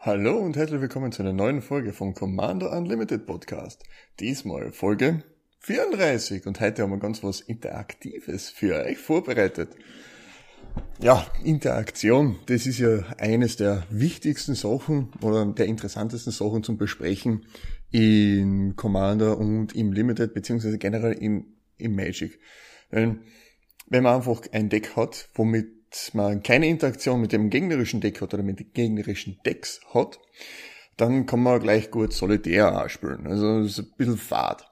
Hallo und herzlich willkommen zu einer neuen Folge vom Commander Unlimited Podcast. Diesmal Folge 34 und heute haben wir ganz was Interaktives für euch vorbereitet. Ja, Interaktion, das ist ja eines der wichtigsten Sachen oder der interessantesten Sachen zum Besprechen in Commander und im Limited beziehungsweise generell im, im Magic. Wenn man einfach ein Deck hat, womit man keine Interaktion mit dem gegnerischen Deck hat oder mit den gegnerischen Decks hat, dann kann man gleich gut solitär anspielen. Also das ist ein bisschen fad.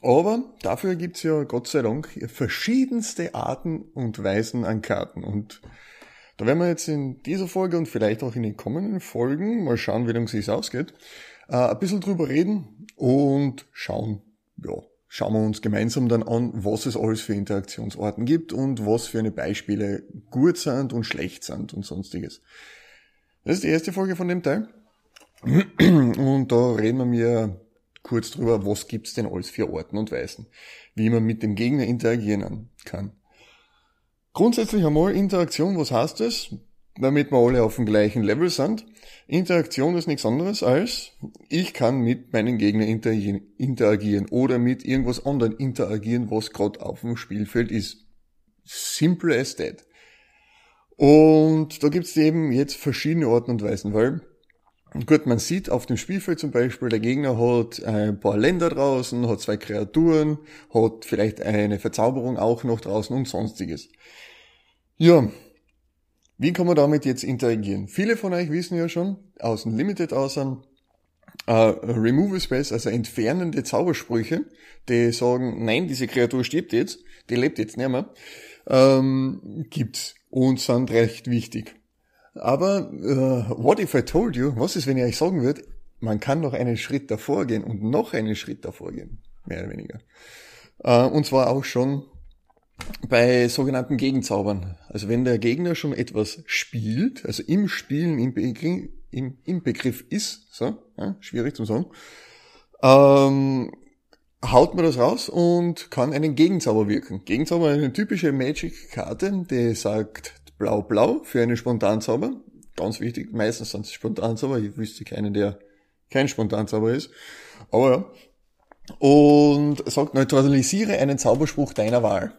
Aber dafür gibt's ja Gott sei Dank verschiedenste Arten und Weisen an Karten. Und da werden wir jetzt in dieser Folge und vielleicht auch in den kommenden Folgen, mal schauen, wie lange es sich ausgeht, äh, ein bisschen drüber reden und schauen, ja, schauen wir uns gemeinsam dann an, was es alles für Interaktionsarten gibt und was für eine Beispiele gut sind und schlecht sind und sonstiges. Das ist die erste Folge von dem Teil. Und da reden wir mir kurz drüber, was gibt's denn alles für Arten und Weisen, wie man mit dem Gegner interagieren kann. Grundsätzlich einmal Interaktion, was heißt das? Damit wir alle auf dem gleichen Level sind. Interaktion ist nichts anderes als, ich kann mit meinen Gegnern interagieren oder mit irgendwas anderem interagieren, was gerade auf dem Spielfeld ist. Simple as that. Und da gibt's eben jetzt verschiedene Arten und Weisen, weil gut, man sieht auf dem Spielfeld zum Beispiel, der Gegner hat ein paar Länder draußen, hat zwei Kreaturen, hat vielleicht eine Verzauberung auch noch draußen und sonstiges. Ja, wie kann man damit jetzt interagieren? Viele von euch wissen ja schon, aus dem Limited außer uh, Remove Space, also entfernende Zaubersprüche, die sagen, nein, diese Kreatur stirbt jetzt, die lebt jetzt nicht mehr, ähm, gibt's und sind recht wichtig. Aber uh, what if I told you, was ist, wenn ich euch sagen würde, man kann noch einen Schritt davor gehen und noch einen Schritt davor gehen, mehr oder weniger. Uh, und zwar auch schon bei sogenannten Gegenzaubern. Also wenn der Gegner schon etwas spielt, also im Spielen im, Begriff, im, im Begriff ist, so, ja, schwierig zu sagen, ähm, haut man das raus und kann einen Gegenzauber wirken. Gegenzauber ist eine typische Magic-Karte, die sagt blau-blau für einen Spontanzauber. Ganz wichtig, meistens sind es Spontanzauber. Ich wüsste keinen, der kein Spontanzauber ist. Aber ja. Und sagt, neutralisiere einen Zauberspruch deiner Wahl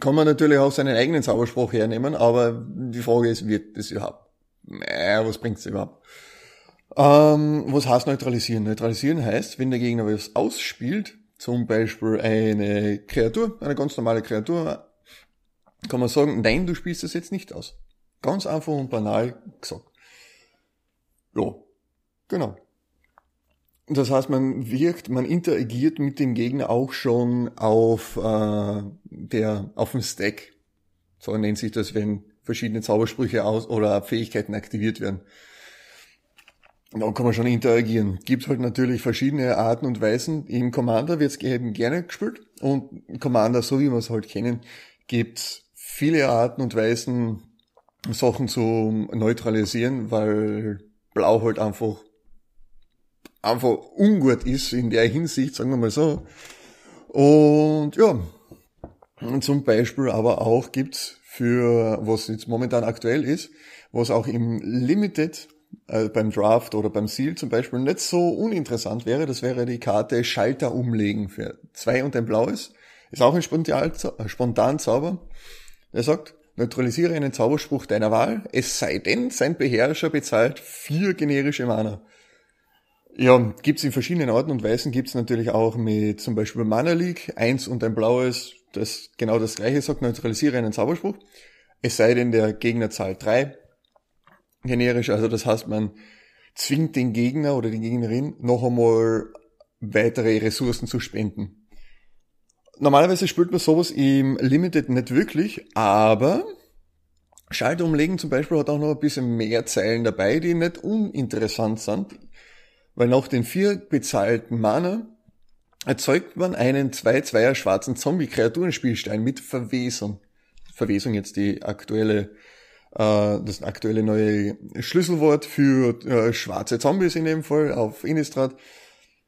kann man natürlich auch seinen eigenen Zauberspruch hernehmen, aber die Frage ist, wird das überhaupt? Naja, was bringt's überhaupt? Ähm, was heißt neutralisieren? Neutralisieren heißt, wenn der Gegner was ausspielt, zum Beispiel eine Kreatur, eine ganz normale Kreatur, kann man sagen, nein, du spielst das jetzt nicht aus. Ganz einfach und banal gesagt. Ja, genau. Das heißt, man wirkt, man interagiert mit dem Gegner auch schon auf äh, der auf dem Stack. So nennt sich das, wenn verschiedene Zaubersprüche aus oder Fähigkeiten aktiviert werden. Da kann man schon interagieren. Gibt halt natürlich verschiedene Arten und Weisen. Im Commander wird es eben gerne gespielt und Commander, so wie wir es halt kennen, gibt viele Arten und Weisen, Sachen zu neutralisieren, weil Blau halt einfach einfach ungut ist in der Hinsicht, sagen wir mal so. Und ja, zum Beispiel aber auch gibt's für, was jetzt momentan aktuell ist, was auch im Limited äh, beim Draft oder beim Seal zum Beispiel nicht so uninteressant wäre, das wäre die Karte Schalter umlegen für zwei und ein blaues. Ist auch ein äh, Spontanzauber. Er sagt, neutralisiere einen Zauberspruch deiner Wahl, es sei denn, sein Beherrscher bezahlt vier generische Mana. Ja, gibt's in verschiedenen Arten und Weisen, gibt's natürlich auch mit zum Beispiel Mana League, eins und ein blaues, das genau das gleiche sagt, neutralisiere einen Zauberspruch. Es sei denn, der Gegner zahlt drei generisch, also das heißt, man zwingt den Gegner oder die Gegnerin noch einmal weitere Ressourcen zu spenden. Normalerweise spielt man sowas im Limited nicht wirklich, aber Schalter umlegen zum Beispiel hat auch noch ein bisschen mehr Zeilen dabei, die nicht uninteressant sind weil nach den vier bezahlten Mana erzeugt man einen 2-2er schwarzen Zombie-Kreaturenspielstein mit Verwesung. Verwesung jetzt die aktuelle, äh, das aktuelle neue Schlüsselwort für äh, schwarze Zombies in dem Fall auf Innistrad.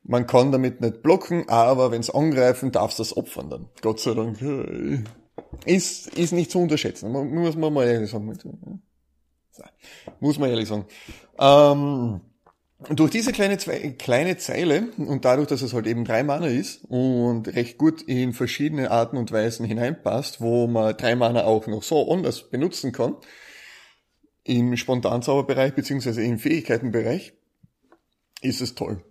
Man kann damit nicht blocken, aber wenn's angreifen, darfst das opfern dann. Gott sei Dank. Ist, ist nicht zu unterschätzen, muss man mal ehrlich sagen. Muss man ehrlich sagen. Ähm, durch diese kleine, kleine Zeile und dadurch, dass es halt eben drei Mana ist und recht gut in verschiedene Arten und Weisen hineinpasst, wo man drei Mana auch noch so anders benutzen kann, im Spontanzauberbereich beziehungsweise im Fähigkeitenbereich, ist es toll.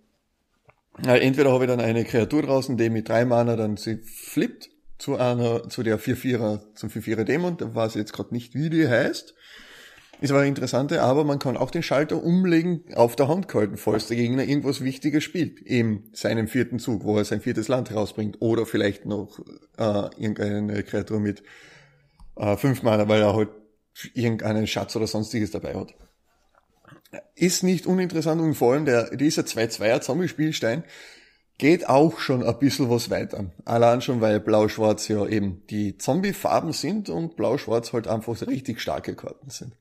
Entweder habe ich dann eine Kreatur draußen, die mit drei Mana dann sie flippt zu einer, zu der 4-4er, zum 4-4er Dämon, da weiß ich jetzt gerade nicht, wie die heißt. Ist aber interessante, aber man kann auch den Schalter umlegen auf der Hand halten, falls der Gegner irgendwas Wichtiges spielt. In seinem vierten Zug, wo er sein viertes Land rausbringt. Oder vielleicht noch äh, irgendeine Kreatur mit äh, fünf Mana, weil er halt irgendeinen Schatz oder sonstiges dabei hat. Ist nicht uninteressant und vor allem der, dieser 2-2er Zombie-Spielstein geht auch schon ein bisschen was weiter. Allein schon, weil Blau-Schwarz ja eben die Zombie-Farben sind und Blau-Schwarz halt einfach richtig starke Karten sind.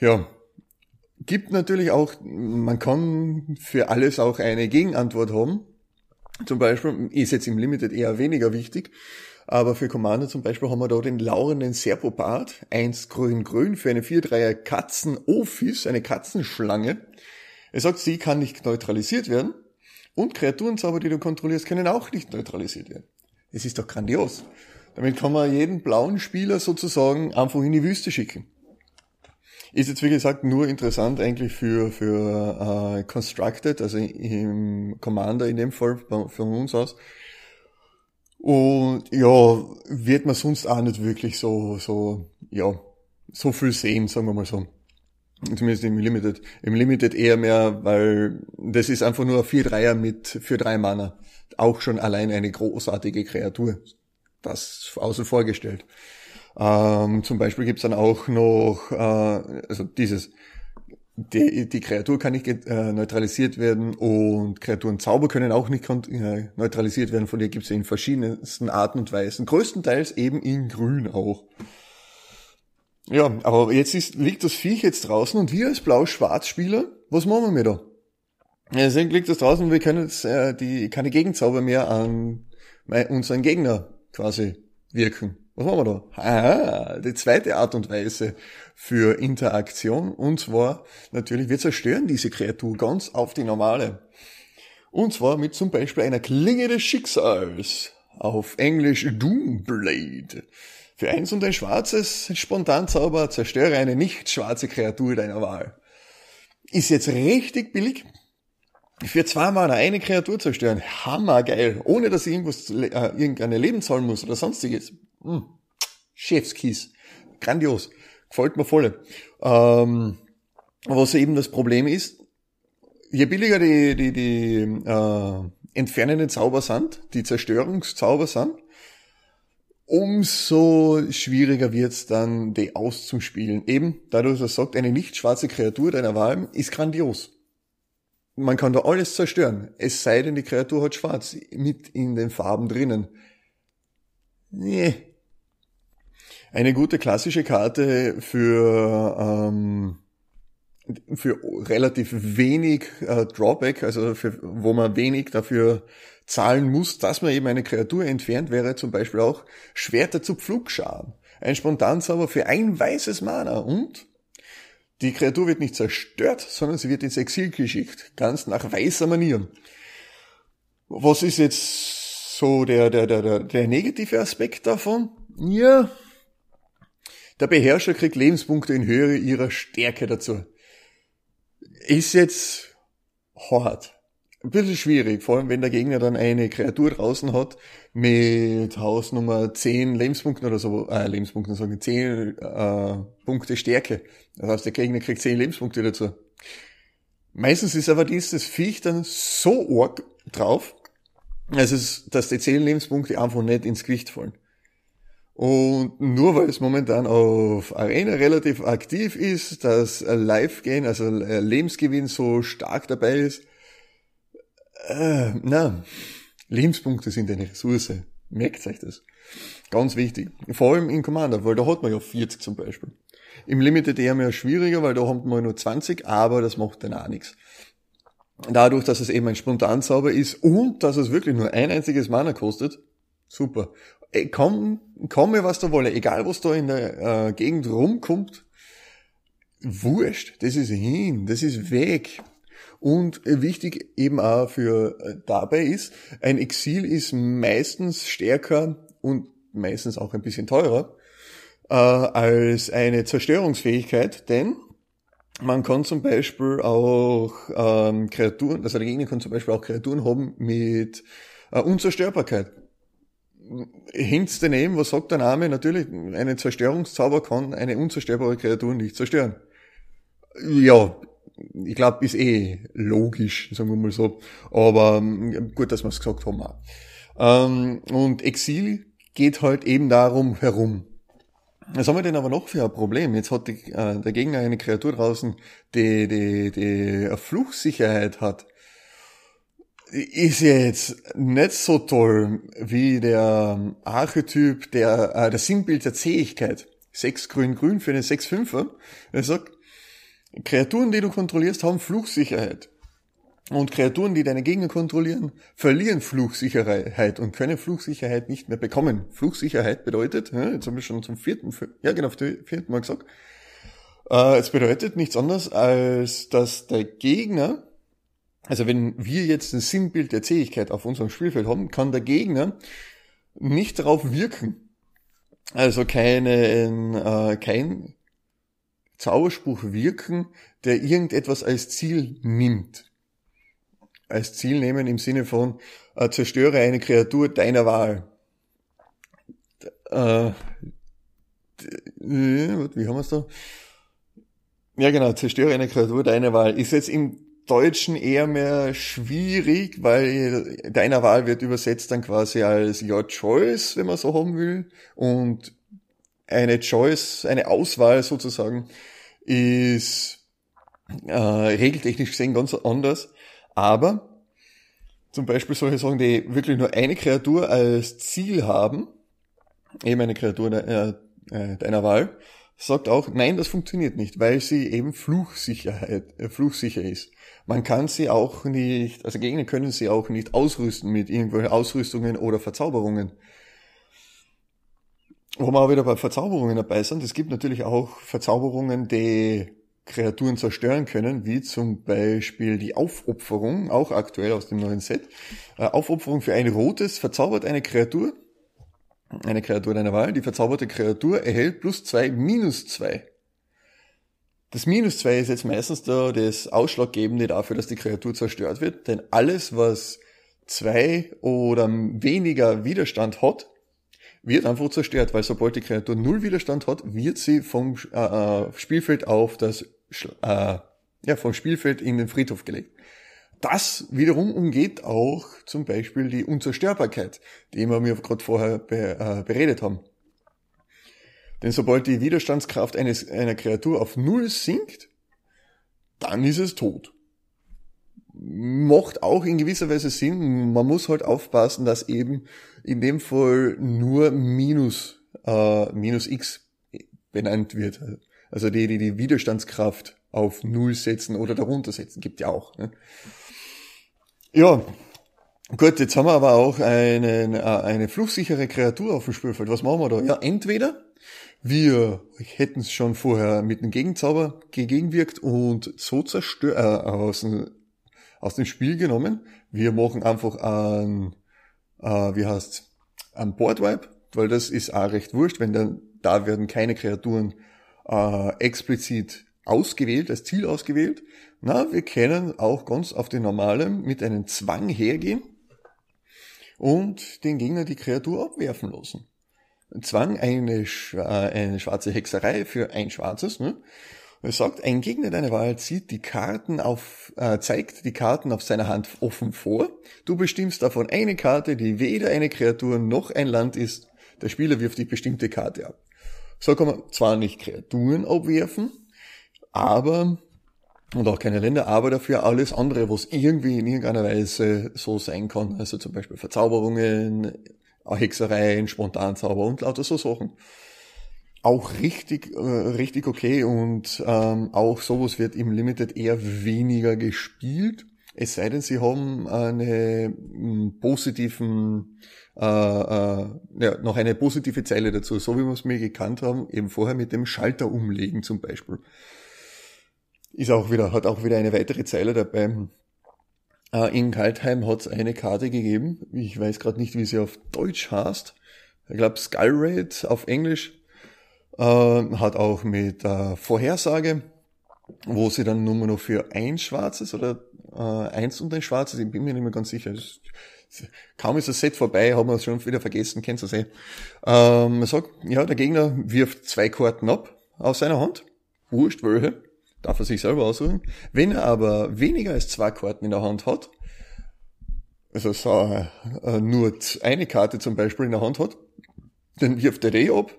Ja, gibt natürlich auch, man kann für alles auch eine Gegenantwort haben. Zum Beispiel ist jetzt im Limited eher weniger wichtig, aber für Commander zum Beispiel haben wir da den laurenden Serpopard, 1 grün-grün für eine 4-3er Katzen-Office, eine Katzenschlange. Er sagt, sie kann nicht neutralisiert werden und Kreaturenzauber, die du kontrollierst, können auch nicht neutralisiert werden. Es ist doch grandios. Damit kann man jeden blauen Spieler sozusagen einfach in die Wüste schicken. Ist jetzt wie gesagt nur interessant eigentlich für, für äh, Constructed, also im Commander in dem Fall von uns aus. Und ja, wird man sonst auch nicht wirklich so, so, ja, so viel sehen, sagen wir mal so. Zumindest im Limited. Im Limited eher mehr, weil das ist einfach nur ein 4-3er mit für drei Mana. Auch schon allein eine großartige Kreatur. Das außen vorgestellt. Ähm, zum Beispiel gibt's dann auch noch, äh, also dieses, die, die Kreatur kann nicht äh, neutralisiert werden und Kreaturenzauber können auch nicht äh, neutralisiert werden. Von dir gibt's in verschiedensten Arten und Weisen. Größtenteils eben in Grün auch. Ja, aber jetzt ist, liegt das Viech jetzt draußen und wir als Blau-Schwarz-Spieler, was machen wir mit da? Deswegen liegt das draußen und wir können jetzt äh, die, keine Gegenzauber mehr an unseren Gegner quasi wirken. Was machen wir da? Ah, die zweite Art und Weise für Interaktion. Und zwar, natürlich, wir zerstören diese Kreatur ganz auf die normale. Und zwar mit zum Beispiel einer Klinge des Schicksals. Auf Englisch Doomblade. Für eins und ein schwarzes Spontanzauber zerstöre eine nicht schwarze Kreatur deiner Wahl. Ist jetzt richtig billig. Für zwei Mana eine Kreatur zerstören. Hammergeil. Ohne dass ich irgendwas, äh, irgendeine Leben zahlen muss oder sonstiges. Hm. Chefskiss. Grandios. Gefällt mir voll. Ähm, was eben das Problem ist, je billiger die, die, die äh, entfernenden Zauber sind, die Zerstörungszauber sind, umso schwieriger wird's dann, die auszuspielen. Eben, dadurch, dass er sagt, eine nicht schwarze Kreatur deiner Wahl ist grandios. Man kann da alles zerstören, es sei denn, die Kreatur hat schwarz mit in den Farben drinnen. Nee, eine gute klassische Karte für, ähm, für relativ wenig äh, Drawback, also für, wo man wenig dafür zahlen muss, dass man eben eine Kreatur entfernt, wäre zum Beispiel auch Schwerter zu Pflugscharen. Ein Spontanzauber für ein weißes Mana und die Kreatur wird nicht zerstört, sondern sie wird ins Exil geschickt. Ganz nach weißer Manier. Was ist jetzt so der, der, der, der, der negative Aspekt davon? Ja, der Beherrscher kriegt Lebenspunkte in Höhe ihrer Stärke dazu. Ist jetzt hart. Ein bisschen schwierig, vor allem wenn der Gegner dann eine Kreatur draußen hat mit Hausnummer 10 Lebenspunkten oder so, äh, Lebenspunkten sagen, 10 äh, Punkte Stärke. Das heißt, der Gegner kriegt 10 Lebenspunkte dazu. Meistens ist aber dieses Viech dann so arg drauf, also dass die 10 Lebenspunkte einfach nicht ins Gewicht fallen. Und nur weil es momentan auf Arena relativ aktiv ist, dass Live-Gehen, also Lebensgewinn so stark dabei ist, äh, na, Lebenspunkte sind eine Ressource. Merkt euch das. Ganz wichtig. Vor allem in Commander, weil da hat man ja 40 zum Beispiel. Im Limited eher mehr schwieriger, weil da haben wir nur 20, aber das macht dann auch nichts. Dadurch, dass es eben ein Spontanzauber ist und dass es wirklich nur ein einziges Mana kostet, super. Komm, komme was da wolle, egal was da in der äh, Gegend rumkommt, wurscht, das ist hin, das ist weg. Und wichtig eben auch für äh, dabei ist, ein Exil ist meistens stärker und meistens auch ein bisschen teurer äh, als eine Zerstörungsfähigkeit, denn man kann zum Beispiel auch ähm, Kreaturen, also der Gegner kann zum Beispiel auch Kreaturen haben mit äh, Unzerstörbarkeit. Hints daneben, was sagt der Name? Natürlich, eine Zerstörungszauber kann eine unzerstörbare Kreatur nicht zerstören. Ja, ich glaube, ist eh logisch, sagen wir mal so. Aber ähm, gut, dass wir es gesagt haben. Auch. Ähm, und Exil geht halt eben darum herum. Was haben wir denn aber noch für ein Problem? Jetzt hat die, äh, der Gegner eine Kreatur draußen, die, die, die eine Fluchsicherheit hat. Ist jetzt nicht so toll wie der Archetyp, der, äh, der Sinnbild der Zähigkeit. 6 grün-grün für eine 6-5er. Er sagt, Kreaturen, die du kontrollierst, haben Fluchsicherheit. Und Kreaturen, die deine Gegner kontrollieren, verlieren Fluchsicherheit und können Fluchsicherheit nicht mehr bekommen. Fluchsicherheit bedeutet, jetzt haben wir schon zum vierten, ja genau, vierten Mal gesagt, äh, es bedeutet nichts anderes, als dass der Gegner, also wenn wir jetzt ein Sinnbild der Zähigkeit auf unserem Spielfeld haben, kann der Gegner nicht darauf wirken. Also keine, äh, kein Zauberspruch wirken, der irgendetwas als Ziel nimmt als Ziel nehmen im Sinne von äh, zerstöre eine Kreatur deiner Wahl. Äh, wie haben wir es da? Ja genau, zerstöre eine Kreatur deiner Wahl. Ist jetzt im Deutschen eher mehr schwierig, weil deiner Wahl wird übersetzt dann quasi als Your Choice, wenn man so haben will. Und eine Choice, eine Auswahl sozusagen, ist äh, regeltechnisch gesehen ganz anders. Aber zum Beispiel solche Sachen, die wirklich nur eine Kreatur als Ziel haben, eben eine Kreatur äh, äh, deiner Wahl, sagt auch, nein, das funktioniert nicht, weil sie eben Fluchsicherheit, äh, fluchsicher ist. Man kann sie auch nicht, also Gegner können sie auch nicht ausrüsten mit irgendwelchen Ausrüstungen oder Verzauberungen. Wo wir auch wieder bei Verzauberungen dabei sind, es gibt natürlich auch Verzauberungen, die Kreaturen zerstören können, wie zum Beispiel die Aufopferung, auch aktuell aus dem neuen Set. Äh, Aufopferung für ein rotes verzaubert eine Kreatur, eine Kreatur deiner Wahl, die verzauberte Kreatur erhält plus zwei minus zwei. Das minus zwei ist jetzt meistens da das Ausschlaggebende dafür, dass die Kreatur zerstört wird, denn alles, was zwei oder weniger Widerstand hat, wird einfach zerstört, weil sobald die Kreatur null Widerstand hat, wird sie vom äh, äh Spielfeld auf das äh, ja, vom Spielfeld in den Friedhof gelegt. Das wiederum umgeht auch zum Beispiel die Unzerstörbarkeit, die wir mir gerade vorher be, äh, beredet haben. Denn sobald die Widerstandskraft eines, einer Kreatur auf Null sinkt, dann ist es tot. Macht auch in gewisser Weise Sinn. Man muss halt aufpassen, dass eben in dem Fall nur minus, äh, minus x benannt wird. Also die, die die Widerstandskraft auf Null setzen oder darunter setzen, gibt ja auch. Ne? Ja, gut, jetzt haben wir aber auch eine, äh, eine fluchsichere Kreatur auf dem Spielfeld. Was machen wir da? Ja, entweder wir hätten es schon vorher mit einem Gegenzauber gegenwirkt und so zerstört, äh, aus, aus dem Spiel genommen. Wir machen einfach ein, äh, wie heißt ein Boardwipe, weil das ist auch recht wurscht, wenn dann, da werden keine Kreaturen äh, explizit ausgewählt, als Ziel ausgewählt. Na, wir können auch ganz auf den normalen mit einem Zwang hergehen und den Gegner die Kreatur abwerfen lassen. Zwang eine, eine schwarze Hexerei für ein schwarzes. Ne? Er sagt, ein Gegner deiner Wahl zieht die Karten auf, äh, zeigt die Karten auf seiner Hand offen vor. Du bestimmst davon eine Karte, die weder eine Kreatur noch ein Land ist. Der Spieler wirft die bestimmte Karte ab. So kann man zwar nicht Kreaturen abwerfen, aber, und auch keine Länder, aber dafür alles andere, was irgendwie in irgendeiner Weise so sein kann. Also zum Beispiel Verzauberungen, Hexereien, Spontanzauber und lauter so Sachen. Auch richtig, äh, richtig okay und ähm, auch sowas wird im Limited eher weniger gespielt. es sei denn, sie haben eine positiven, äh, äh, ja, noch eine positive Zeile dazu, so wie wir es mir gekannt haben, eben vorher mit dem Schalter umlegen zum Beispiel. Ist auch wieder, hat auch wieder eine weitere Zeile dabei. Äh, in Kaltheim hat es eine Karte gegeben, ich weiß gerade nicht, wie sie auf Deutsch heißt. Ich glaube Skull Raid auf Englisch. Äh, hat auch mit äh, Vorhersage, wo sie dann nur noch für ein schwarzes oder äh, eins und ein schwarzes, ich bin mir nicht mehr ganz sicher. Kaum ist das Set vorbei, haben wir es schon wieder vergessen, kennst du es eh. Ähm, man sagt, ja, der Gegner wirft zwei Karten ab aus seiner Hand. Wurscht welche. Darf er sich selber aussuchen. Wenn er aber weniger als zwei Karten in der Hand hat, also so, äh, nur eine Karte zum Beispiel in der Hand hat, dann wirft er die ab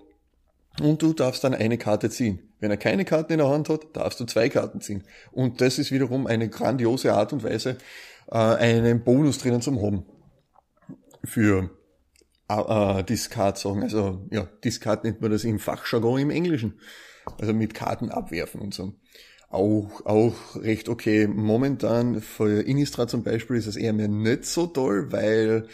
und du darfst dann eine Karte ziehen. Wenn er keine Karten in der Hand hat, darfst du zwei Karten ziehen. Und das ist wiederum eine grandiose Art und Weise, äh, einen Bonus drinnen zu haben. Für äh, äh Discard-Sachen. Also ja, Discard nennt man das im Fachjargon im Englischen. Also mit Karten abwerfen und so. Auch, auch recht okay. Momentan für Innistrad zum Beispiel ist es eher mehr nicht so toll, weil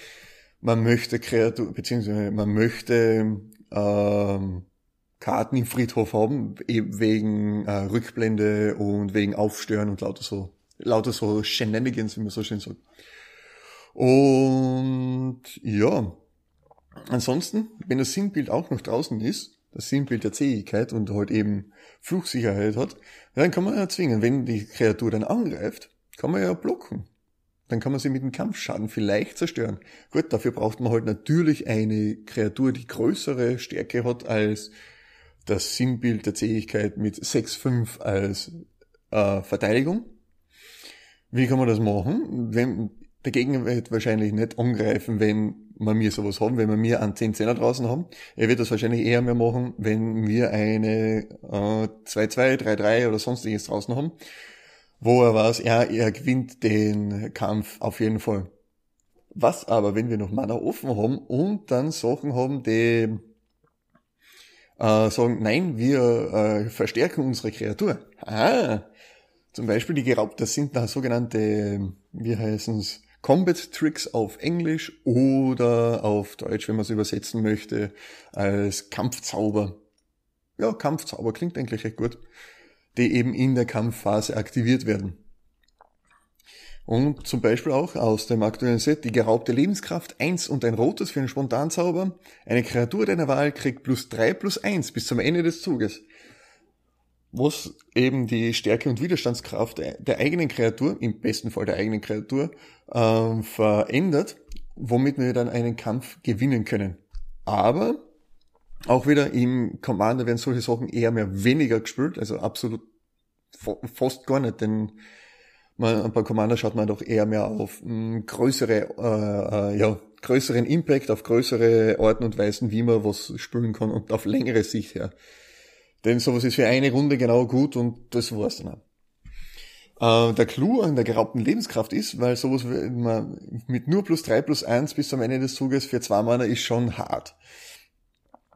man möchte Kreatur, beziehungsweise man möchte ähm, Karten im Friedhof haben, eben wegen äh, Rückblende und wegen Aufstören und lauter so, lauter so Shenanigans, wie man so schön sagt. Und ja, ansonsten, wenn das Sinnbild auch noch draußen ist, das Sinnbild der Zähigkeit und halt eben Fluchsicherheit hat, dann kann man ja zwingen, wenn die Kreatur dann angreift, kann man ja blocken. Dann kann man sie mit dem Kampfschaden vielleicht zerstören. Gut, dafür braucht man halt natürlich eine Kreatur, die größere Stärke hat als das Sinnbild der Zähigkeit mit 6,5 als äh, Verteidigung. Wie kann man das machen? Wenn, der Gegner wird wahrscheinlich nicht angreifen, wenn wir mir sowas haben, wenn wir mir einen 10 Zehner draußen haben. Er wird das wahrscheinlich eher mehr machen, wenn wir eine äh, 2-2, 3-3 oder sonstiges draußen haben, wo er weiß, ja, er gewinnt den Kampf auf jeden Fall. Was aber, wenn wir noch Mana offen haben und dann Sachen haben, die äh, sagen, nein, wir äh, verstärken unsere Kreatur. Ah, zum Beispiel die Geraubten sind da sogenannte, wie heißen es, Combat Tricks auf Englisch oder auf Deutsch, wenn man es übersetzen möchte, als Kampfzauber. Ja, Kampfzauber klingt eigentlich recht gut. Die eben in der Kampfphase aktiviert werden. Und zum Beispiel auch aus dem aktuellen Set die geraubte Lebenskraft 1 und ein rotes für einen Spontanzauber. Eine Kreatur deiner Wahl kriegt plus 3 plus 1 bis zum Ende des Zuges. Was eben die Stärke und Widerstandskraft der eigenen Kreatur, im besten Fall der eigenen Kreatur, äh, verändert, womit wir dann einen Kampf gewinnen können. Aber auch wieder im Commander werden solche Sachen eher mehr weniger gespielt, also absolut fast gar nicht, denn man, bei Commander schaut man doch eher mehr auf mh, hm, größere, äh, äh, ja, größeren Impact, auf größere Arten und Weisen, wie man was spielen kann und auf längere Sicht her. Denn sowas ist für eine Runde genau gut und das war's dann auch. Äh, der Clou an der geraubten Lebenskraft ist, weil sowas mit nur plus drei plus eins bis zum Ende des Zuges für zwei Mana ist schon hart.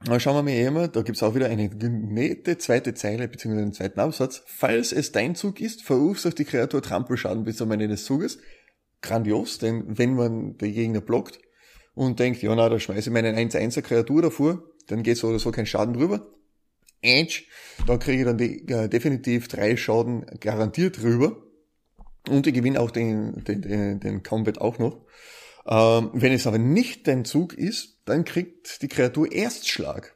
Aber schauen wir mal immer, da gibt's auch wieder eine nette zweite Zeile bzw. einen zweiten Absatz. Falls es dein Zug ist, verursacht die Kreatur Trampelschaden bis zum Ende des Zuges. Grandios, denn wenn man den Gegner blockt und denkt, ja na, da schmeiße ich meine 1-1er Kreatur davor, dann geht so oder so kein Schaden drüber. Edge, da kriege ich dann die, äh, definitiv drei Schaden garantiert drüber. Und ich gewinne auch den, den, den, den Combat auch noch. Ähm, wenn es aber nicht dein Zug ist, dann kriegt die Kreatur Erstschlag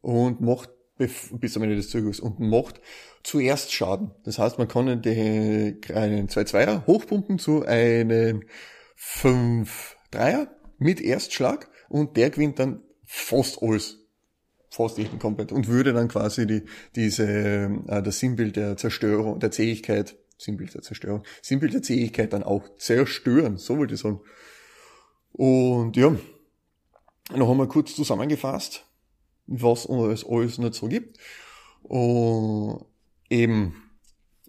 und macht bis zum Ende des Zuges und macht zuerst Schaden. Das heißt, man kann den, einen 2-2er hochpumpen zu einem 5-3er mit Erstschlag und der gewinnt dann fast alles. Fast jeden komplett und würde dann quasi die, diese, äh, das Sinnbild der Zerstörung, der Zähigkeit, Sinnbild der Zerstörung, Sinnbild der Zähigkeit dann auch zerstören, so wollte ich sagen. Und ja, noch einmal kurz zusammengefasst, was es alles nicht so gibt. Und eben,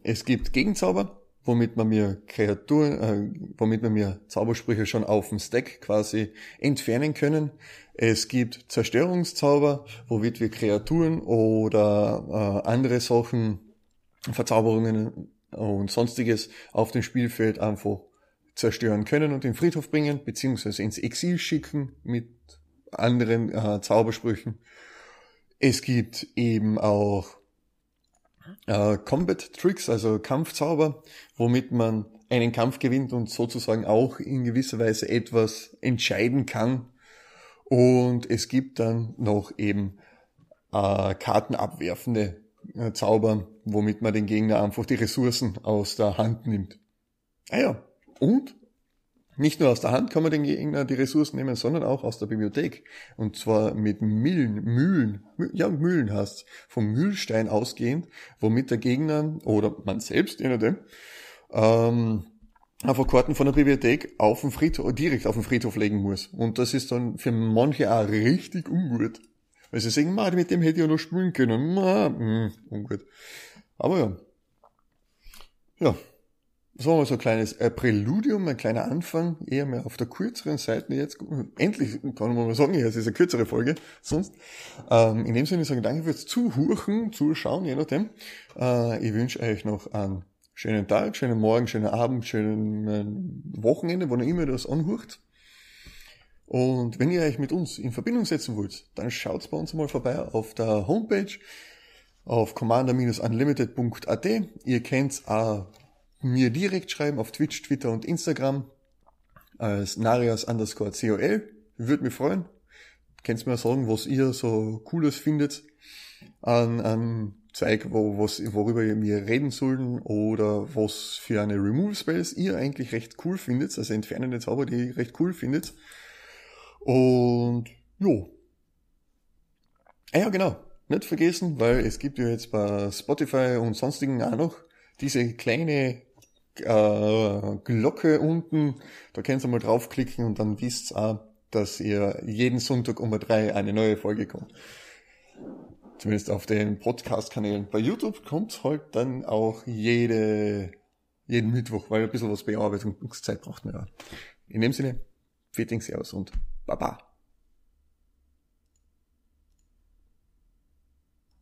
es gibt Gegenzauber, womit man mir Kreaturen, äh, womit man mir Zaubersprüche schon auf dem Stack quasi entfernen können. Es gibt Zerstörungszauber, womit wir Kreaturen oder äh, andere Sachen, Verzauberungen und sonstiges auf dem Spielfeld einfach zerstören können und in den Friedhof bringen, beziehungsweise ins Exil schicken mit anderen äh, Zaubersprüchen. Es gibt eben auch äh, Combat Tricks, also Kampfzauber, womit man einen Kampf gewinnt und sozusagen auch in gewisser Weise etwas entscheiden kann. Und es gibt dann noch eben äh, kartenabwerfende äh, Zauber, womit man den Gegner einfach die Ressourcen aus der Hand nimmt. Ah ja, und nicht nur aus der Hand kann man den Gegner die Ressourcen nehmen, sondern auch aus der Bibliothek. Und zwar mit Mühlen, Mühlen, ja Mühlen hast, vom Mühlstein ausgehend, womit der Gegner oder man selbst, je nachdem, ähm, einfach Karten von der Bibliothek auf den Friedhof, direkt auf den Friedhof legen muss. Und das ist dann für manche auch richtig ungut. Weil sie sagen, mit dem hätte ich ja noch spielen können. Ma, mh, hm, ungut. Aber ja. Ja, so ein kleines äh, Präludium, ein kleiner Anfang, eher mehr auf der kürzeren Seite. Jetzt endlich kann man mal sagen, ja, es ist eine kürzere Folge, sonst. Ähm, in dem Sinne sage ich danke fürs Zuhören, Zuschauen, je nachdem. Äh, ich wünsche euch noch einen schönen Tag, schönen Morgen, schönen Abend, schönen äh, Wochenende, wann ihr immer das anhört. Und wenn ihr euch mit uns in Verbindung setzen wollt, dann schaut bei uns mal vorbei auf der Homepage auf commander-unlimited.at. Ihr kennt auch mir direkt schreiben auf Twitch, Twitter und Instagram als Narias underscore COL. Würde mich freuen. Könnt mir sagen, was ihr so Cooles findet an, an Zeig, wo, was, worüber wir reden sollten oder was für eine Remove Spells ihr eigentlich recht cool findet, also entfernende Zauber, die ihr recht cool findet. Und jo. Ah ja, genau. Nicht vergessen, weil es gibt ja jetzt bei Spotify und sonstigen auch noch diese kleine äh, Glocke unten. Da könnt ihr mal draufklicken und dann wisst ihr auch, dass ihr jeden Sonntag um drei eine neue Folge kommt. Zumindest auf den Podcast-Kanälen. Bei YouTube kommt halt dann auch jede, jeden Mittwoch, weil ein bisschen was Bearbeitungszeit braucht man ja. In dem Sinne, Fittings aus und Baba.